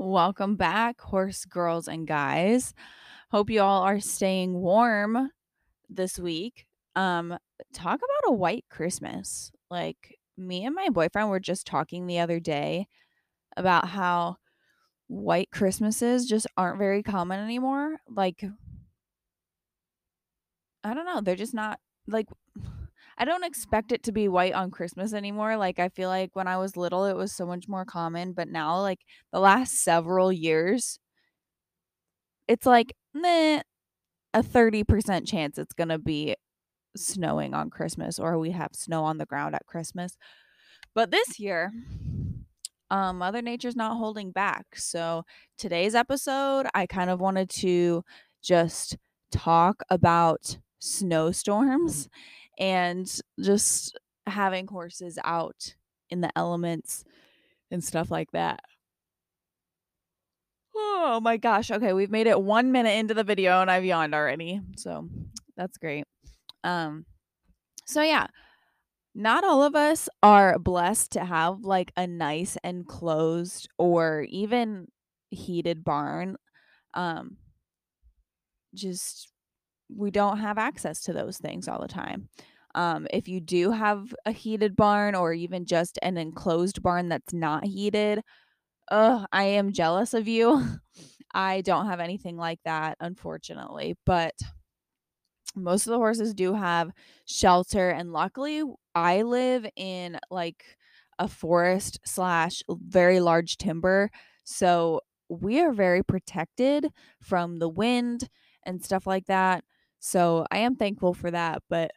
Welcome back, horse girls and guys. Hope you all are staying warm this week. Um, talk about a white Christmas. Like me and my boyfriend were just talking the other day about how white Christmases just aren't very common anymore. Like I don't know, they're just not like I don't expect it to be white on Christmas anymore. Like I feel like when I was little it was so much more common, but now like the last several years it's like meh, a 30% chance it's going to be snowing on Christmas or we have snow on the ground at Christmas. But this year um mother nature's not holding back. So today's episode I kind of wanted to just talk about snowstorms and just having horses out in the elements and stuff like that. Oh my gosh. Okay, we've made it 1 minute into the video and I've yawned already. So, that's great. Um so yeah, not all of us are blessed to have like a nice enclosed or even heated barn. Um just we don't have access to those things all the time. Um, if you do have a heated barn or even just an enclosed barn that's not heated, ugh, I am jealous of you. I don't have anything like that, unfortunately, but most of the horses do have shelter, and luckily, I live in like a forest slash very large timber, so we are very protected from the wind and stuff like that. So I am thankful for that, but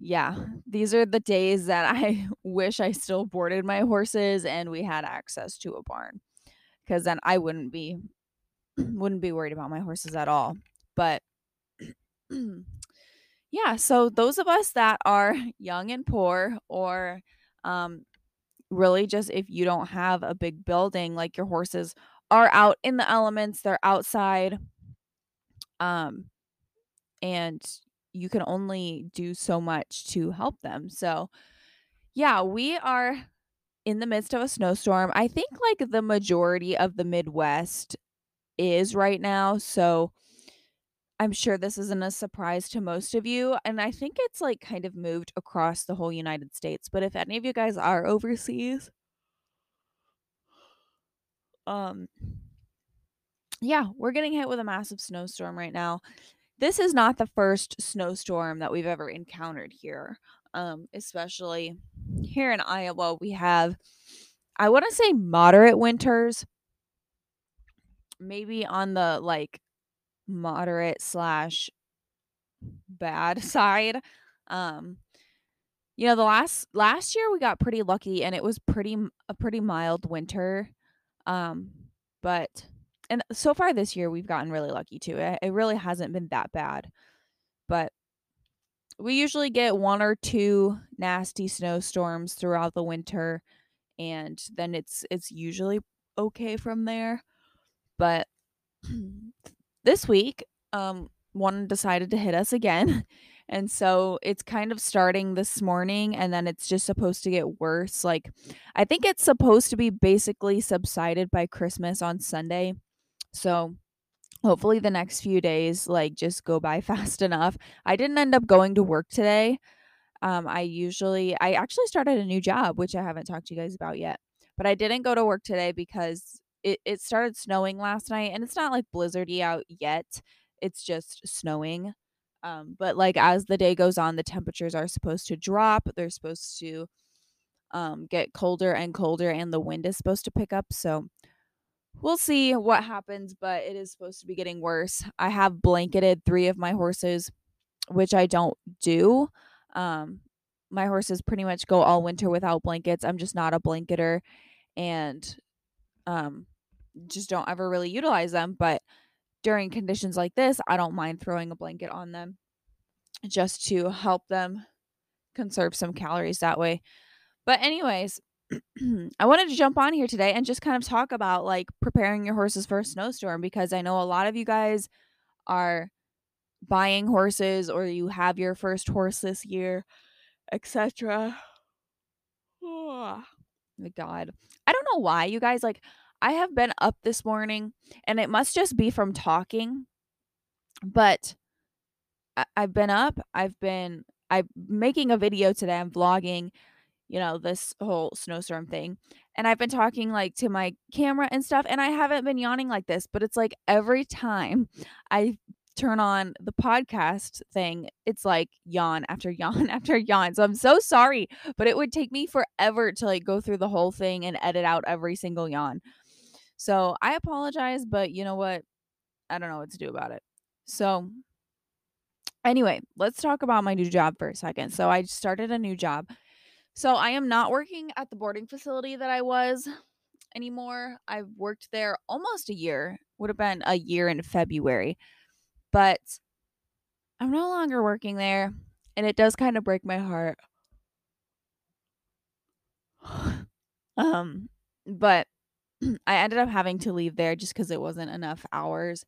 yeah, these are the days that I wish I still boarded my horses and we had access to a barn because then I wouldn't be wouldn't be worried about my horses at all. But yeah, so those of us that are young and poor or um really just if you don't have a big building like your horses are out in the elements, they're outside um and you can only do so much to help them. So, yeah, we are in the midst of a snowstorm. I think like the majority of the Midwest is right now. So, I'm sure this isn't a surprise to most of you. And I think it's like kind of moved across the whole United States. But if any of you guys are overseas, um, yeah, we're getting hit with a massive snowstorm right now this is not the first snowstorm that we've ever encountered here. Um, especially here in Iowa, we have, I want to say, moderate winters. Maybe on the like moderate slash bad side. Um, you know, the last last year we got pretty lucky, and it was pretty a pretty mild winter. Um, but and so far this year we've gotten really lucky too. It, it really hasn't been that bad. But we usually get one or two nasty snowstorms throughout the winter and then it's it's usually okay from there. But this week um one decided to hit us again. And so it's kind of starting this morning and then it's just supposed to get worse. Like I think it's supposed to be basically subsided by Christmas on Sunday. So hopefully the next few days like just go by fast enough. I didn't end up going to work today. Um I usually I actually started a new job which I haven't talked to you guys about yet. But I didn't go to work today because it, it started snowing last night and it's not like blizzardy out yet. It's just snowing. Um but like as the day goes on the temperatures are supposed to drop. They're supposed to um get colder and colder and the wind is supposed to pick up. So we'll see what happens, but it is supposed to be getting worse. I have blanketed three of my horses, which I don't do. Um, my horses pretty much go all winter without blankets. I'm just not a blanketer and um, just don't ever really utilize them. But during conditions like this, I don't mind throwing a blanket on them just to help them conserve some calories that way. But, anyways, I wanted to jump on here today and just kind of talk about like preparing your horses for a snowstorm because I know a lot of you guys are buying horses or you have your first horse this year, etc. Oh my god. I don't know why you guys like I have been up this morning and it must just be from talking, but I- I've been up. I've been I'm making a video today. I'm vlogging, you know, this whole snowstorm thing. And I've been talking like to my camera and stuff and I haven't been yawning like this, but it's like every time I turn on the podcast thing, it's like yawn after yawn after yawn. So I'm so sorry, but it would take me forever to like go through the whole thing and edit out every single yawn. So I apologize, but you know what? I don't know what to do about it. So anyway, let's talk about my new job for a second. So I started a new job. So I am not working at the boarding facility that I was anymore. I've worked there almost a year. Would have been a year in February but I'm no longer working there and it does kind of break my heart. um but I ended up having to leave there just cuz it wasn't enough hours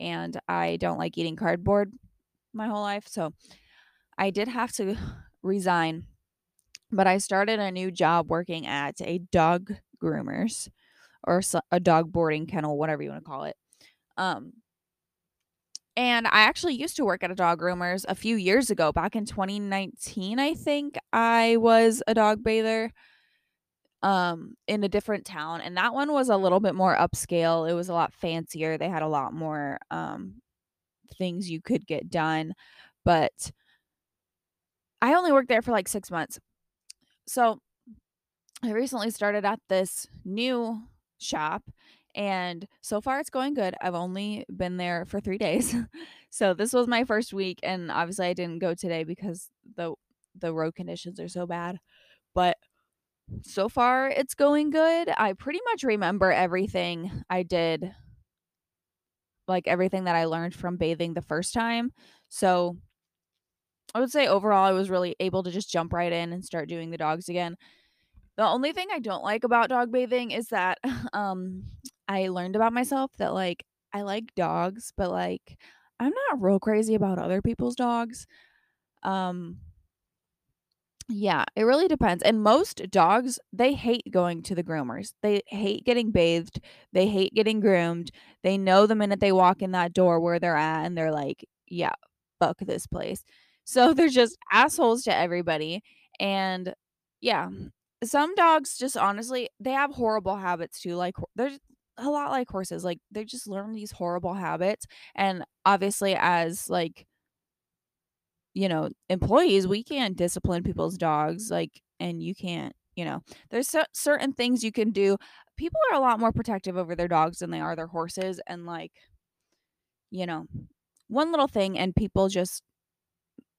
and I don't like eating cardboard my whole life. So I did have to resign. But I started a new job working at a dog groomers or a dog boarding kennel, whatever you want to call it. Um and I actually used to work at a dog groomers a few years ago, back in 2019, I think. I was a dog bather um in a different town and that one was a little bit more upscale. It was a lot fancier. They had a lot more um things you could get done, but I only worked there for like 6 months. So I recently started at this new shop and so far it's going good. I've only been there for 3 days. so this was my first week and obviously I didn't go today because the the road conditions are so bad. But so far it's going good. I pretty much remember everything I did like everything that I learned from bathing the first time. So I would say overall I was really able to just jump right in and start doing the dogs again. The only thing I don't like about dog bathing is that um I learned about myself that like I like dogs, but like I'm not real crazy about other people's dogs. Um yeah, it really depends. And most dogs, they hate going to the groomers. They hate getting bathed. They hate getting groomed. They know the minute they walk in that door where they're at and they're like, yeah, fuck this place. So they're just assholes to everybody. And yeah, mm. some dogs just honestly, they have horrible habits too. Like there's a lot like horses. Like they just learn these horrible habits. And obviously, as like, you know, employees, we can't discipline people's dogs. Like, and you can't, you know, there's so- certain things you can do. People are a lot more protective over their dogs than they are their horses. And like, you know, one little thing, and people just,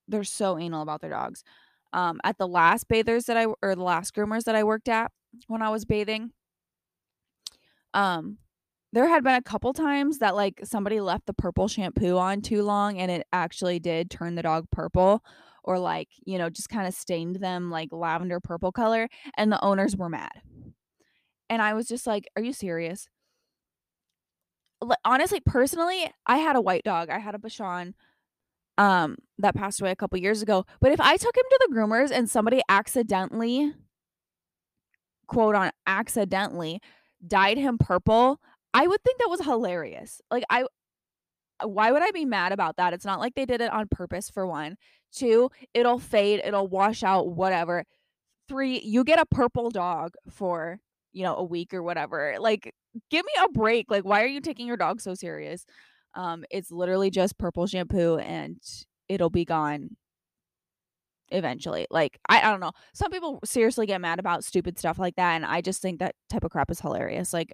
they're so anal about their dogs. Um, at the last bathers that I, or the last groomers that I worked at when I was bathing, um, there had been a couple times that like somebody left the purple shampoo on too long and it actually did turn the dog purple or like, you know, just kind of stained them like lavender purple color and the owners were mad. And I was just like, "Are you serious?" honestly, personally, I had a white dog. I had a Bichon um that passed away a couple years ago. But if I took him to the groomers and somebody accidentally quote on accidentally dyed him purple, I would think that was hilarious. Like I why would I be mad about that? It's not like they did it on purpose for one. Two, it'll fade, it'll wash out whatever. Three, you get a purple dog for, you know, a week or whatever. Like give me a break. Like why are you taking your dog so serious? Um it's literally just purple shampoo and it'll be gone eventually. Like I, I don't know. Some people seriously get mad about stupid stuff like that and I just think that type of crap is hilarious. Like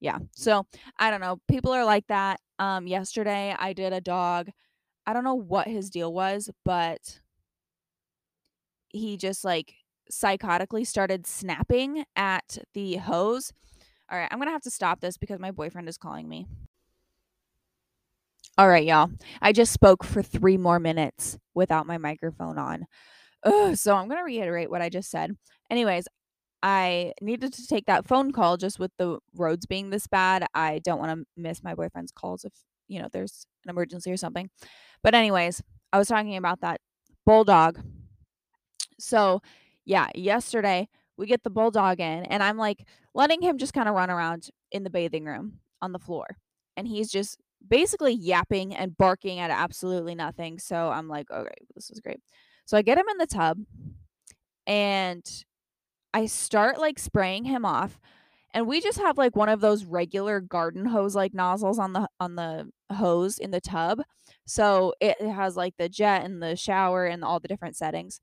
yeah. So, I don't know. People are like that. Um yesterday I did a dog. I don't know what his deal was, but he just like psychotically started snapping at the hose. All right, I'm going to have to stop this because my boyfriend is calling me. All right, y'all. I just spoke for three more minutes without my microphone on. Ugh, so I'm going to reiterate what I just said. Anyways, I needed to take that phone call just with the roads being this bad. I don't want to miss my boyfriend's calls if, you know, there's an emergency or something. But, anyways, I was talking about that bulldog. So, yeah, yesterday we get the bulldog in and I'm like letting him just kind of run around in the bathing room on the floor. And he's just basically yapping and barking at absolutely nothing. So I'm like, okay, this is great. So I get him in the tub and I start like spraying him off. And we just have like one of those regular garden hose like nozzles on the on the hose in the tub. So it has like the jet and the shower and all the different settings.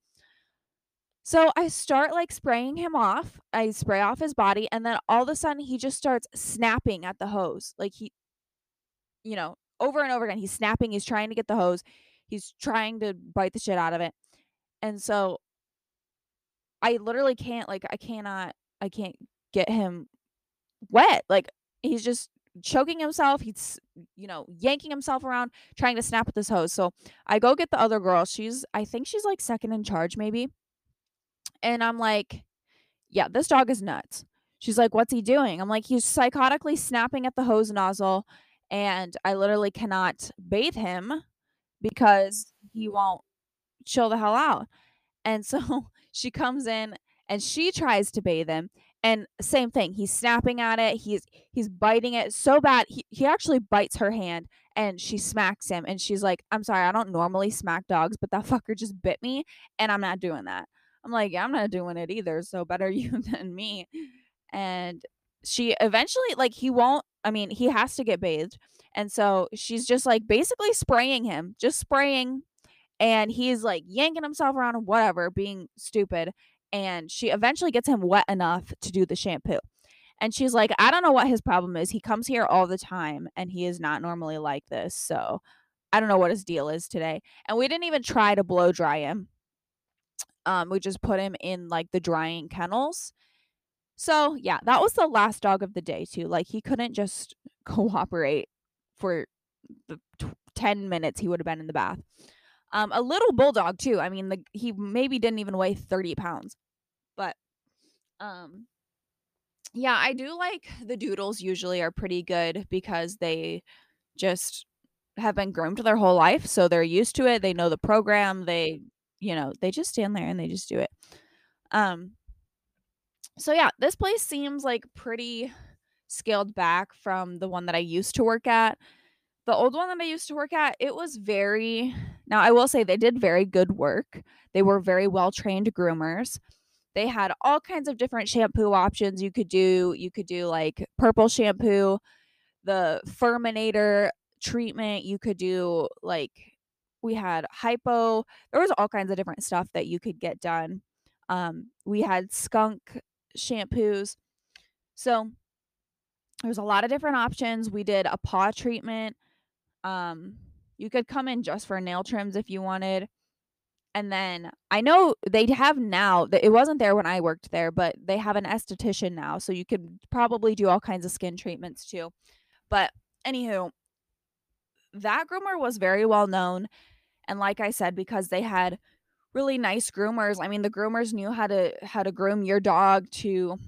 So I start like spraying him off. I spray off his body and then all of a sudden he just starts snapping at the hose. Like he you know, over and over again he's snapping, he's trying to get the hose. He's trying to bite the shit out of it. And so I literally can't like I cannot I can't get him wet. Like he's just choking himself. He's you know, yanking himself around trying to snap at this hose. So I go get the other girl. She's I think she's like second in charge maybe. And I'm like, yeah, this dog is nuts. She's like, what's he doing? I'm like, he's psychotically snapping at the hose nozzle, and I literally cannot bathe him because he won't chill the hell out. And so she comes in and she tries to bathe him. And same thing, he's snapping at it. He's he's biting it so bad. He he actually bites her hand and she smacks him and she's like, "I'm sorry, I don't normally smack dogs, but that fucker just bit me and I'm not doing that." I'm like, yeah, I'm not doing it either. So better you than me. And she eventually, like, he won't, I mean, he has to get bathed. And so she's just like basically spraying him, just spraying. And he's like yanking himself around and whatever, being stupid. And she eventually gets him wet enough to do the shampoo. And she's like, I don't know what his problem is. He comes here all the time and he is not normally like this. So I don't know what his deal is today. And we didn't even try to blow dry him um, we just put him in like the drying kennels. So yeah, that was the last dog of the day too. Like he couldn't just cooperate for the t- 10 minutes he would have been in the bath. Um, a little bulldog too. I mean, the, he maybe didn't even weigh 30 pounds, but um, yeah, I do like the doodles usually are pretty good because they just have been groomed their whole life. So they're used to it. They know the program. They you know, they just stand there and they just do it. Um so yeah, this place seems like pretty scaled back from the one that I used to work at. The old one that I used to work at, it was very Now, I will say they did very good work. They were very well-trained groomers. They had all kinds of different shampoo options you could do. You could do like purple shampoo, the Furminator treatment, you could do like we had hypo there was all kinds of different stuff that you could get done um, we had skunk shampoos. So there's a lot of different options. We did a paw treatment. Um, you could come in just for nail trims if you wanted. And then i know they have now it wasn't there when i worked there but they have an esthetician now so you could probably do all kinds of skin treatments too. But anywho that groomer was very well known. And like I said, because they had really nice groomers, I mean the groomers knew how to how to groom your dog to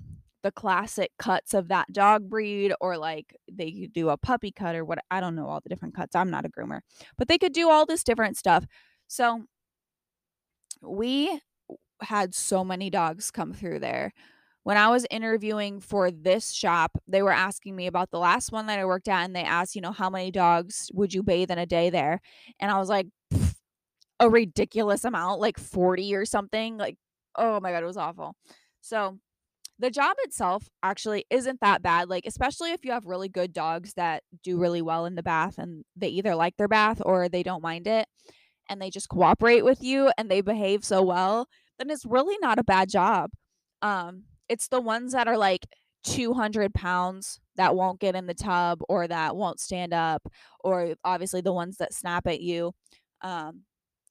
the classic cuts of that dog breed or like they could do a puppy cut or what I don't know all the different cuts. I'm not a groomer. But they could do all this different stuff. So we had so many dogs come through there. When I was interviewing for this shop, they were asking me about the last one that I worked at and they asked, you know, how many dogs would you bathe in a day there? And I was like, a ridiculous amount, like 40 or something. Like, oh my God, it was awful. So, the job itself actually isn't that bad. Like, especially if you have really good dogs that do really well in the bath and they either like their bath or they don't mind it and they just cooperate with you and they behave so well, then it's really not a bad job. Um, it's the ones that are like 200 pounds that won't get in the tub or that won't stand up, or obviously the ones that snap at you. Um,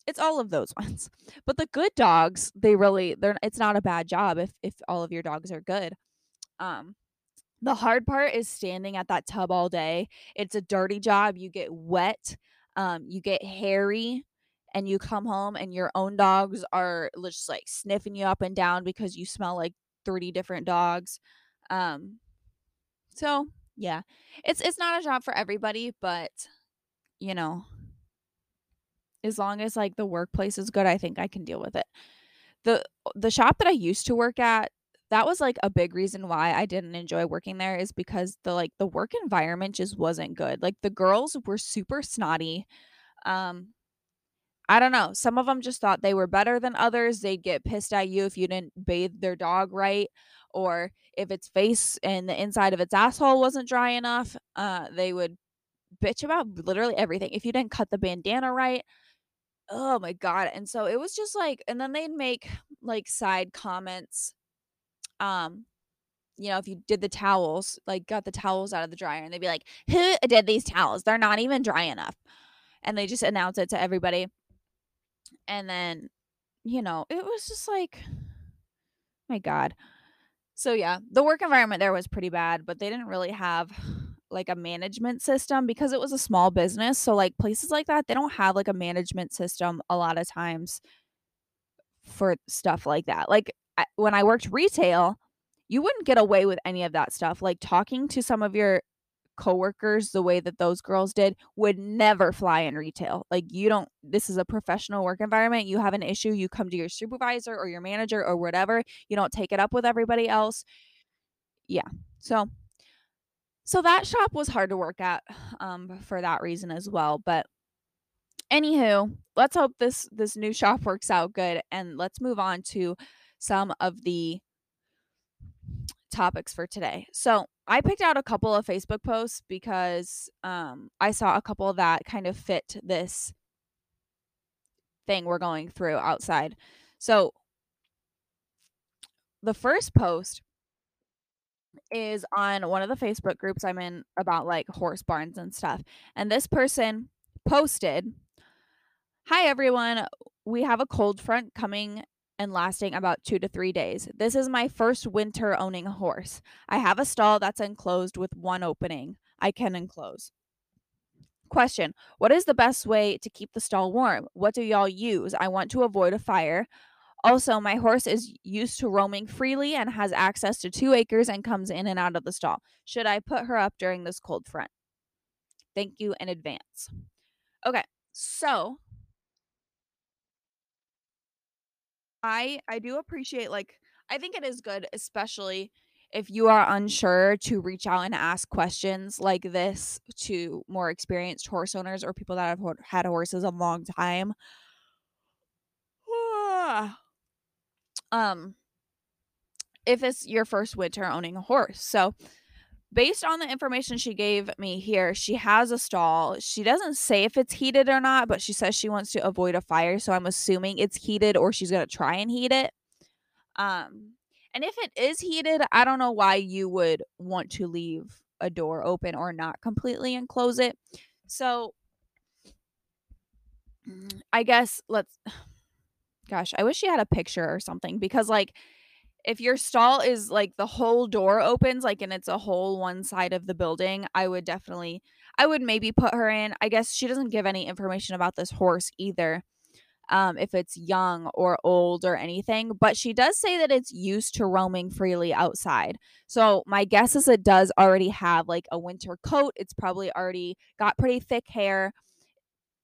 it's all of those ones. But the good dogs, they really they're it's not a bad job if if all of your dogs are good. Um the hard part is standing at that tub all day. It's a dirty job. You get wet, um you get hairy and you come home and your own dogs are just like sniffing you up and down because you smell like 30 different dogs. Um so, yeah. It's it's not a job for everybody, but you know, as long as like the workplace is good, I think I can deal with it. The the shop that I used to work at, that was, like, a big reason why I didn't enjoy working there is because the, like, the work environment just wasn't good. Like, the girls were super snotty. Um, I don't know, some of them just thought they were better than others. They'd get pissed at you if you didn't bathe their dog right, or if its face and the inside of its asshole wasn't dry enough, uh, they would bitch about literally everything. If you didn't cut the bandana right oh my god, and so it was just like and then they'd make, like, side comments, um, you know, if you did the towels, like, got the towels out of the dryer, and they'd be like, "Who did these towels? They're not even dry enough." And they just announce it to everybody. And then, you know, it was just like my god. So, yeah, the work environment there was pretty bad, but they didn't really have, like, a management system because it was a small business, so, like, places like that, they don't have, like, a management system a lot of times for stuff like that. Like, I when I worked retail, you wouldn't get away with any of that stuff. Like, talking to some of your coworkers the way that those girls did would never fly in retail. Like, you don't this is a professional work environment. You have an issue, you come to your supervisor or your manager or whatever. You don't take it up with everybody else. Yeah. So so that shop was hard to work at, um, for that reason as well, but anywho, let's hope this this new shop works out good, and let's move on to some of the topics for today. So, I picked out a couple of Facebook posts because, um, I saw a couple that kind of fit this thing we're going through outside. So the first post is on one of the Facebook groups I'm in about, like, horse barns and stuff, and this person posted, "Hi, everyone. We have a cold front coming and lasting about 2 to 3 days. This is my first winter owning a horse. I have a stall that's enclosed with 1 opening I can enclose. Question: What is the best way to keep the stall warm? What do y'all use? I want to avoid a fire. Also, my horse is used to roaming freely and has access to 2 acres and comes in and out of the stall. Should I put her up during this cold front? Thank you in advance." Okay, so I I do appreciate, like I think it is good, especially if you are unsure to reach out and ask questions like this to more experienced horse owners or people that have had horses a long time. Ah, Um if it's your first winter owning a horse. So, based on the information she gave me here, she has a stall. She doesn't say if it's heated or not, but she says she wants to avoid a fire, so I'm assuming it's heated or she's gonna try and heat it. Um, and if it is heated, I don't know why you would want to leave a door open or not completely enclose it. So I guess let's gosh, I wish she had a picture or something because, like, if your stall is, like, the whole door opens, like, and it's a whole one side of the building, I would definitely I would maybe put her in. I guess she doesn't give any information about this horse either, um, if it's young or old or anything, but she does say that it's used to roaming freely outside. So, my guess is it does already have, like, a winter coat. It's probably already got pretty thick hair.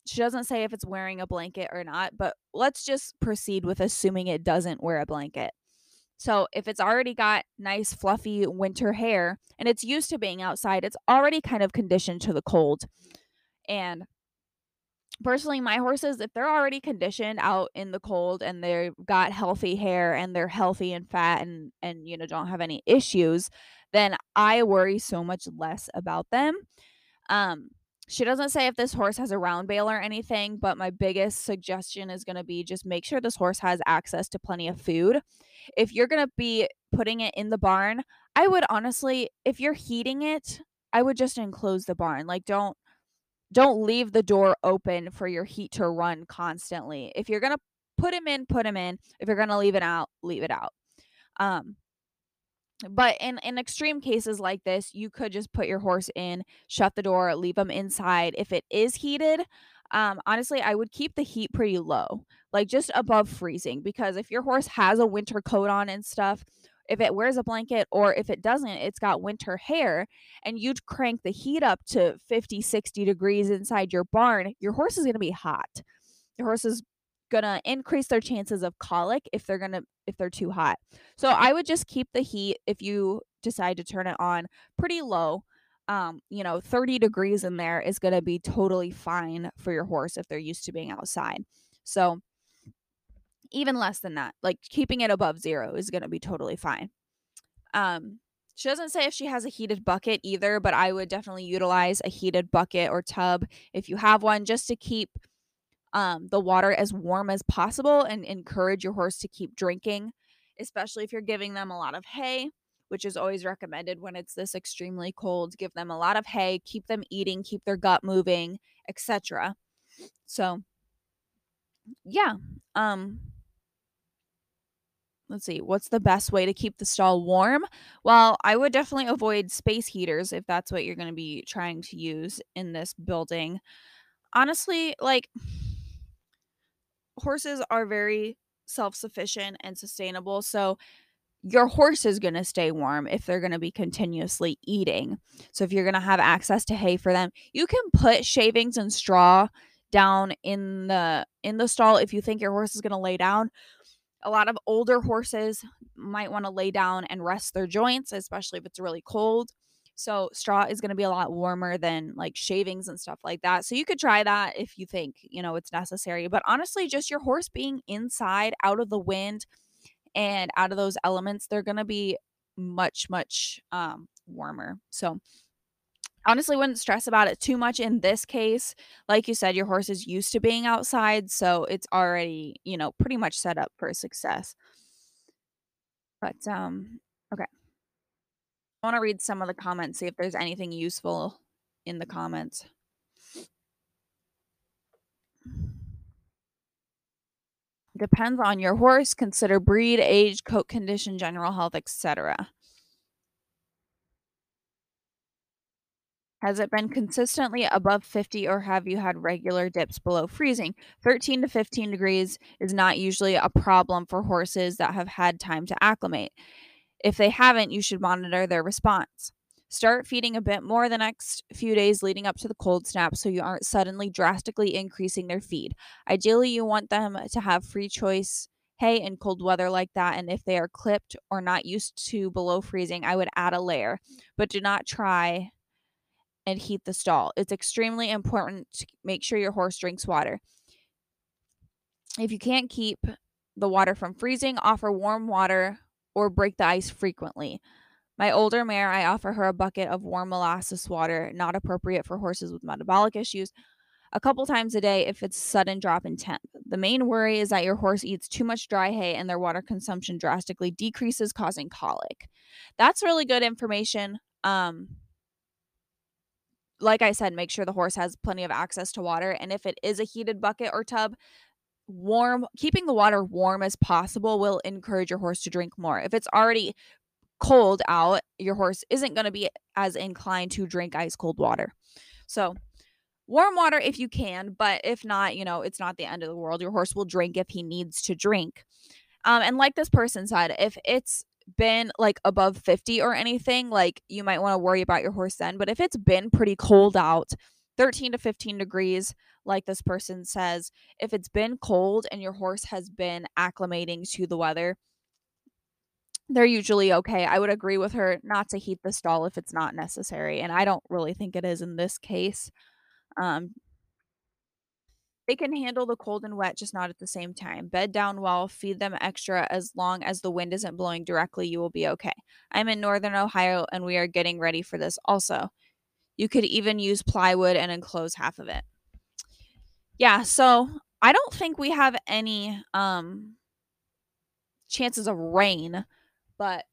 She doesn't say if it's wearing a blanket or not, but let's just proceed with assuming it doesn't wear a blanket. So, if it's already got nice fluffy winter hair and it's used to being outside, it's already kind of conditioned to the cold. And personally, my horses, if they're already conditioned out in the cold and they've got healthy hair and they're healthy and fat and and, you know, don't have any issues, then I worry so much less about them. Um, she doesn't say if this horse has a round bale or anything, but my biggest suggestion is gonna be just make sure this horse has access to plenty of food. If you're gonna be putting it in the barn, I would honestly if you're heating it, I would just enclose the barn. Like, don't don't leave the door open for your heat to run constantly. If you're gonna put him in, put him in. If you're gonna leave it out, leave it out. Um but in in extreme cases like this, you could just put your horse in, shut the door, leave them inside. If it is heated, um, honestly, I would keep the heat pretty low, like, just above freezing, because if your horse has a winter coat on and stuff, if it wears a blanket or if it doesn't, it's got winter hair, and you'd crank the heat up to 50, 60 degrees inside your barn, your horse is gonna be hot. Your horse is gonna increase their chances of colic if they're gonna if they're too hot. So I would just keep the heat if you decide to turn it on pretty low. Um, you know, 30 degrees in there is gonna be totally fine for your horse if they're used to being outside. So even less than that, like keeping it above zero is gonna be totally fine. Um, she doesn't say if she has a heated bucket either, but I would definitely utilize a heated bucket or tub if you have one just to keep um, the water as warm as possible and encourage your horse to keep drinking, especially if you're giving them a lot of hay, which is always recommended when it's this extremely cold. Give them a lot of hay, keep them eating, keep their gut moving, etc. So, yeah. Um, let's see, what's the best way to keep the stall warm? Well, I would definitely avoid space heaters if that's what you're going to be trying to use in this building. Honestly, like horses are very self-sufficient and sustainable, so your horse is going to stay warm if they're going to be continuously eating. So if you're going to have access to hay for them, you can put shavings and straw down in the in the stall if you think your horse is going to lay down. A lot of older horses might want to lay down and rest their joints, especially if it's really cold. So straw is going to be a lot warmer than like shavings and stuff like that. So you could try that if you think, you know, it's necessary. But honestly, just your horse being inside, out of the wind and out of those elements, they're going to be much much um warmer. So honestly wouldn't stress about it too much in this case. Like you said, your horse is used to being outside, so it's already, you know, pretty much set up for success. But um okay. I want to read some of the comments, see if there's anything useful in the comments. Depends on your horse. Consider breed, age, coat condition, general health, etc. Has it been consistently above 50 or have you had regular dips below freezing? 13 to 15 degrees is not usually a problem for horses that have had time to acclimate. If they haven't, you should monitor their response. Start feeding a bit more the next few days leading up to the cold snap so you aren't suddenly drastically increasing their feed. Ideally, you want them to have free choice hay in cold weather like that, and if they are clipped or not used to below freezing, I would add a layer, but do not try and heat the stall. It's extremely important to make sure your horse drinks water. If you can't keep the water from freezing, offer warm water or break the ice frequently. My older mare, I offer her a bucket of warm molasses water, not appropriate for horses with metabolic issues, a couple times a day if it's sudden drop in temp. The main worry is that your horse eats too much dry hay and their water consumption drastically decreases, causing colic. That's really good information. Um, like I said, make sure the horse has plenty of access to water. And if it is a heated bucket or tub, warm, keeping the water warm as possible will encourage your horse to drink more. If it's already cold out, your horse isn't going to be as inclined to drink ice cold water. So, warm water if you can, but if not, you know, it's not the end of the world. Your horse will drink if he needs to drink. Um, and like this person said, if it's been like above 50 or anything, like you might want to worry about your horse then. But if it's been pretty cold out, 13 to 15 degrees, like this person says, if it's been cold and your horse has been acclimating to the weather, they're usually okay. I would agree with her not to heat the stall if it's not necessary. And I don't really think it is in this case. Um, they can handle the cold and wet, just not at the same time. Bed down well, feed them extra as long as the wind isn't blowing directly, you will be okay. I'm in northern Ohio and we are getting ready for this also. You could even use plywood and enclose half of it. Yeah, so I don't think we have any um chances of rain, but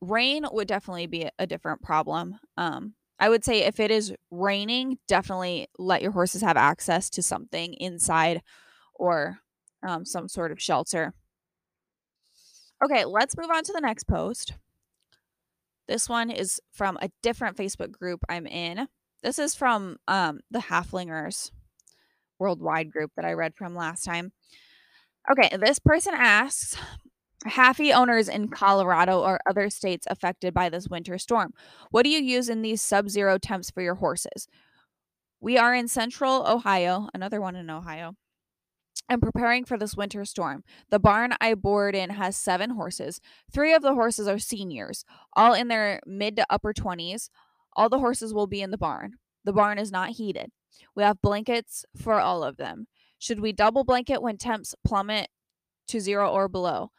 rain would definitely be a different problem. Um I would say if it is raining, definitely let your horses have access to something inside or um, some sort of shelter. Okay, let's move on to the next post. This one is from a different Facebook group I'm in. This is from um, the Haflingers worldwide group that I read from last time. Okay, this person asks Haffy owners in Colorado or other states affected by this winter storm. What do you use in these sub zero temps for your horses? We are in central Ohio, another one in Ohio. I'm preparing for this winter storm. The barn I board in has seven horses. Three of the horses are seniors, all in their mid to upper 20s. All the horses will be in the barn. The barn is not heated. We have blankets for all of them. Should we double blanket when temps plummet to zero or below?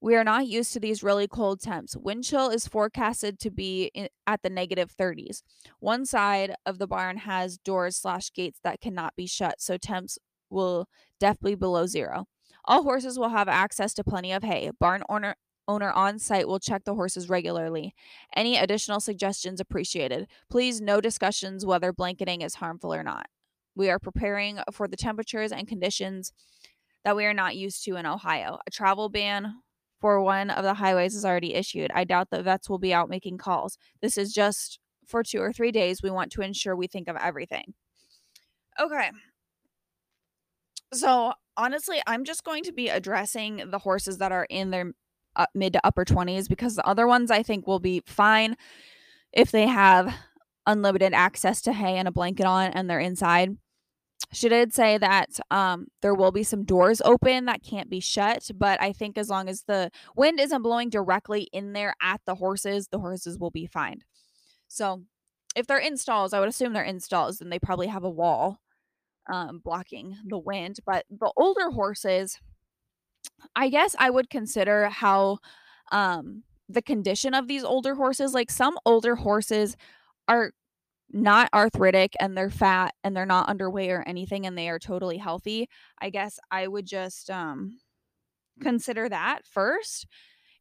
We are not used to these really cold temps. Wind chill is forecasted to be in, at the negative 30s. One side of the barn has doors slash gates that cannot be shut, so temps will definitely below zero. All horses will have access to plenty of hay. Barn owner owner on site will check the horses regularly. Any additional suggestions appreciated. Please no discussions whether blanketing is harmful or not. We are preparing for the temperatures and conditions that we are not used to in Ohio. A travel ban for one of the highways is already issued. I doubt that vets will be out making calls. This is just for two or three days. We want to ensure we think of everything. Okay. So, honestly, I'm just going to be addressing the horses that are in their uh, mid to upper 20s because the other ones I think will be fine if they have unlimited access to hay and a blanket on and they're inside. She did say that um, there will be some doors open that can't be shut, but I think as long as the wind isn't blowing directly in there at the horses, the horses will be fine. So, if they're in stalls, I would assume they're in stalls, and they probably have a wall um, blocking the wind. But the older horses, I guess I would consider how um, the condition of these older horses. Like some older horses are not arthritic and they're fat and they're not underweight or anything and they are totally healthy. I guess I would just um, consider that first.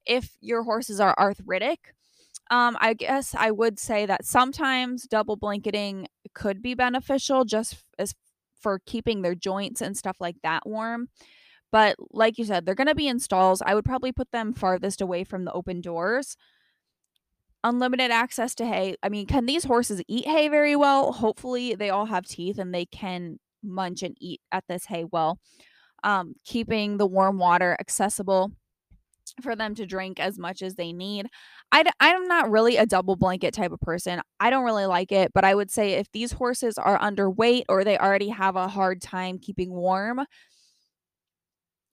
If your horses are arthritic, um, I guess I would say that sometimes double blanketing could be beneficial just as for keeping their joints and stuff like that warm. But like you said, they're going to be in stalls. I would probably put them farthest away from the open doors. Unlimited access to hay. I mean, can these horses eat hay very well? Hopefully, they all have teeth and they can munch and eat at this hay well. Um, keeping the warm water accessible for them to drink as much as they need. I, I'm not really a double blanket type of person. I don't really like it, but I would say if these horses are underweight or they already have a hard time keeping warm,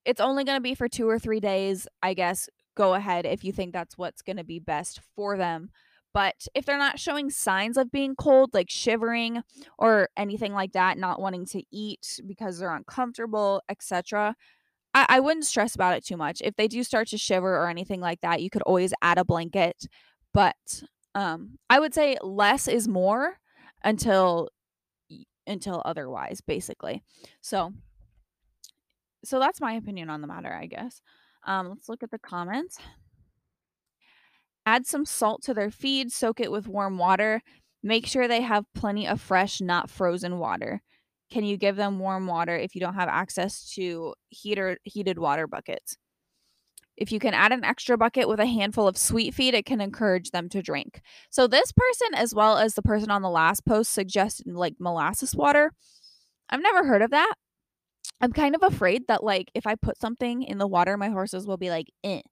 it's only going to be for two or three days. I guess go ahead if you think that's what's going to be best for them. But if they're not showing signs of being cold, like shivering or anything like that, not wanting to eat because they're uncomfortable, etc., I, I wouldn't stress about it too much. If they do start to shiver or anything like that, you could always add a blanket. But um, I would say less is more until until otherwise, basically. So so that's my opinion on the matter, I guess. Um, let's look at the comments. Add some salt to their feed, soak it with warm water. Make sure they have plenty of fresh, not frozen water. Can you give them warm water if you don't have access to heater heated water buckets? If you can add an extra bucket with a handful of sweet feed, it can encourage them to drink. So this person, as well as the person on the last post, suggested like molasses water. I've never heard of that. I'm kind of afraid that like if I put something in the water, my horses will be like, eh.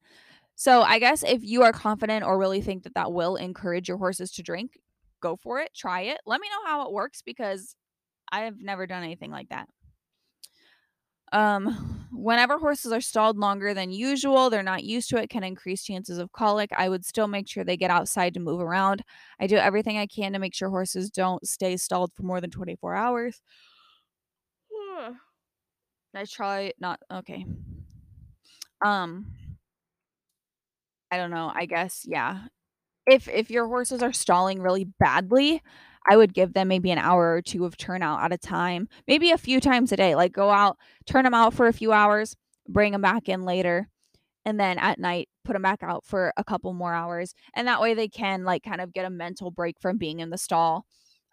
So I guess if you are confident or really think that that will encourage your horses to drink, go for it, try it. Let me know how it works because I've never done anything like that. Um, whenever horses are stalled longer than usual, they're not used to it, can increase chances of colic. I would still make sure they get outside to move around. I do everything I can to make sure horses don't stay stalled for more than 24 hours. I try not okay. Um I don't know. I guess yeah. If if your horses are stalling really badly, I would give them maybe an hour or two of turnout at a time, maybe a few times a day. Like go out, turn them out for a few hours, bring them back in later, and then at night put them back out for a couple more hours. And that way they can like kind of get a mental break from being in the stall.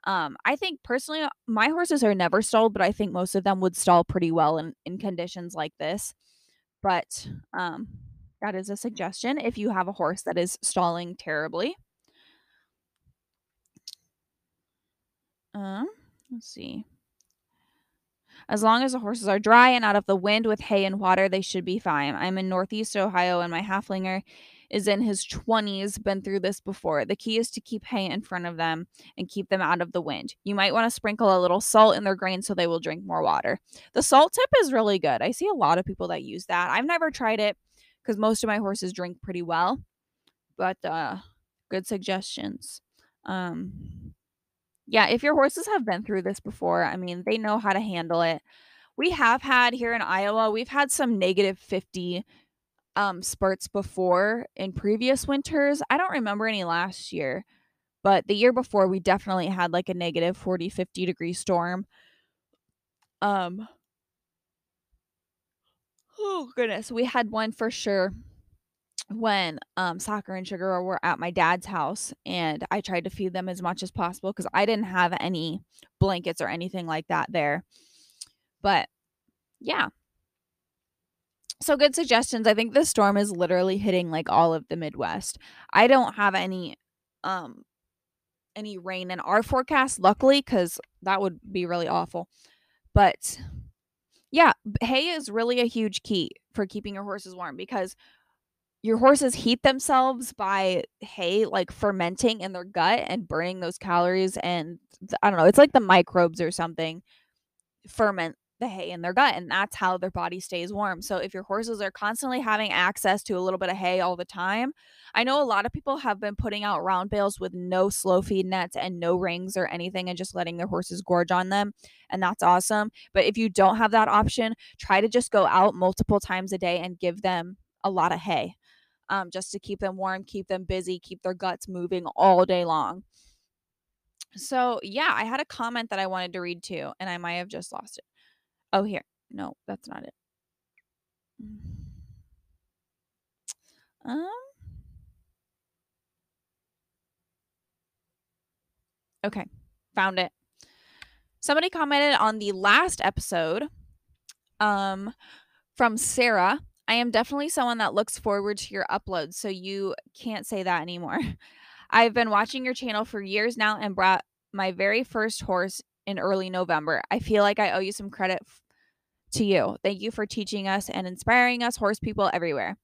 Um, I think personally, my horses are never stalled, but I think most of them would stall pretty well in, in conditions like this. But um, that is a suggestion if you have a horse that is stalling terribly. Um, let's see. As long as the horses are dry and out of the wind with hay and water, they should be fine. I'm in Northeast Ohio and my haflinger is in his 20s, been through this before. The key is to keep hay in front of them and keep them out of the wind. You might want to sprinkle a little salt in their grain so they will drink more water. The salt tip is really good. I see a lot of people that use that. I've never tried it because most of my horses drink pretty well, but uh, good suggestions. Um, yeah, if your horses have been through this before, I mean, they know how to handle it. We have had here in Iowa, we've had some negative 50 um spurts before in previous winters. I don't remember any last year, but the year before we definitely had like a negative 40 50 degree storm. Um Oh goodness, we had one for sure when um soccer and sugar were at my dad's house and I tried to feed them as much as possible cuz I didn't have any blankets or anything like that there. But yeah, so good suggestions. I think the storm is literally hitting like all of the Midwest. I don't have any um any rain in our forecast luckily cuz that would be really awful. But yeah, hay is really a huge key for keeping your horses warm because your horses heat themselves by hay like fermenting in their gut and burning those calories and I don't know, it's like the microbes or something ferment the hay in their gut and that's how their body stays warm. So if your horses are constantly having access to a little bit of hay all the time, I know a lot of people have been putting out round bales with no slow feed nets and no rings or anything and just letting their horses gorge on them and that's awesome. But if you don't have that option, try to just go out multiple times a day and give them a lot of hay. Um, just to keep them warm, keep them busy, keep their guts moving all day long. So, yeah, I had a comment that I wanted to read too, and I might have just lost it. Oh, here. No, that's not it. Um. Okay, found it. Somebody commented on the last episode um from Sarah. I am definitely someone that looks forward to your uploads, so you can't say that anymore. I've been watching your channel for years now and brought my very first horse in early November. I feel like I owe you some credit to you. Thank you for teaching us and inspiring us, horse people everywhere.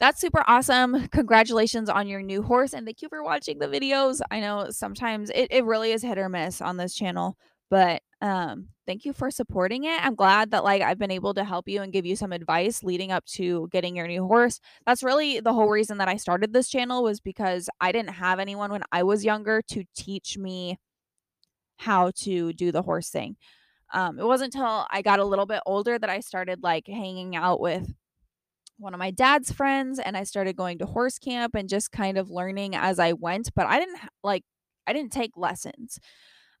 That's super awesome. Congratulations on your new horse and thank you for watching the videos. I know sometimes it, it really is hit or miss on this channel, but um thank you for supporting it. I'm glad that like I've been able to help you and give you some advice leading up to getting your new horse. That's really the whole reason that I started this channel was because I didn't have anyone when I was younger to teach me how to do the horse thing. Um, it wasn't until I got a little bit older that I started like hanging out with one of my dad's friends and I started going to horse camp and just kind of learning as I went. But I didn't like, I didn't take lessons.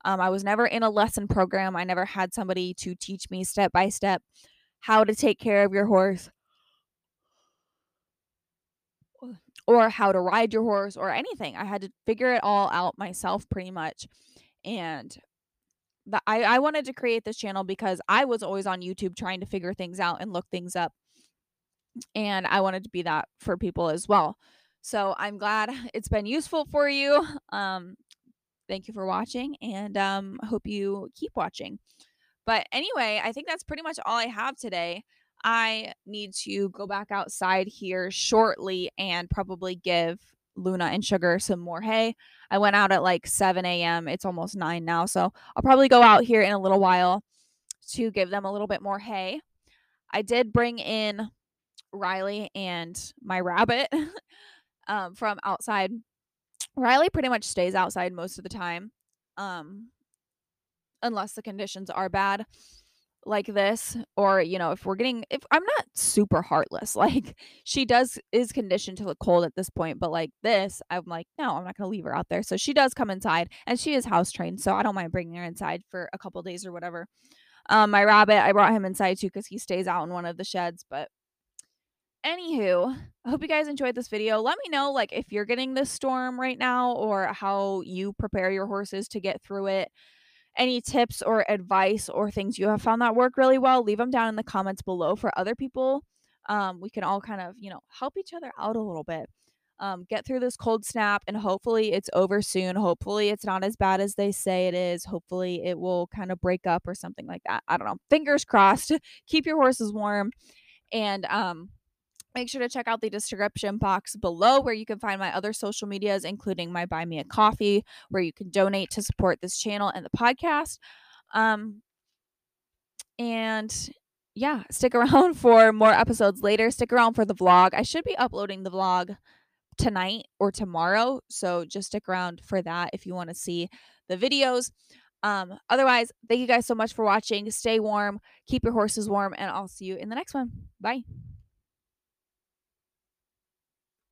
Um, I was never in a lesson program. I never had somebody to teach me step by step how to take care of your horse or how to ride your horse or anything. I had to figure it all out myself pretty much. And that I, I wanted to create this channel because I was always on YouTube trying to figure things out and look things up. And I wanted to be that for people as well. So I'm glad it's been useful for you. Um, thank you for watching and um, hope you keep watching. But anyway, I think that's pretty much all I have today. I need to go back outside here shortly and probably give Luna and Sugar some more hay. I went out at like 7 a.m. It's almost 9 now. So I'll probably go out here in a little while to give them a little bit more hay. I did bring in Riley and my rabbit um, from outside. Riley pretty much stays outside most of the time, um, unless the conditions are bad like this or you know if we're getting if i'm not super heartless like she does is conditioned to the cold at this point but like this i'm like no i'm not gonna leave her out there. So she does come inside and she is house trained so i don't mind bringing her inside for a couple days or whatever. Um my rabbit i brought him inside too because he stays out in one of the sheds but anywho i hope you guys enjoyed this video let me know like if you're getting this storm right now or how you prepare your horses to get through it any tips or advice or things you have found that work really well, leave them down in the comments below for other people. Um, we can all kind of, you know, help each other out a little bit. Um, get through this cold snap and hopefully it's over soon. Hopefully it's not as bad as they say it is. Hopefully it will kind of break up or something like that. I don't know. Fingers crossed. Keep your horses warm. And um Make sure to check out the description box below where you can find my other social medias, including my Buy Me a Coffee, where you can donate to support this channel and the podcast. Um, and yeah, stick around for more episodes later. Stick around for the vlog. I should be uploading the vlog tonight or tomorrow. So just stick around for that if you want to see the videos. Um, otherwise, thank you guys so much for watching. Stay warm, keep your horses warm, and I'll see you in the next one. Bye.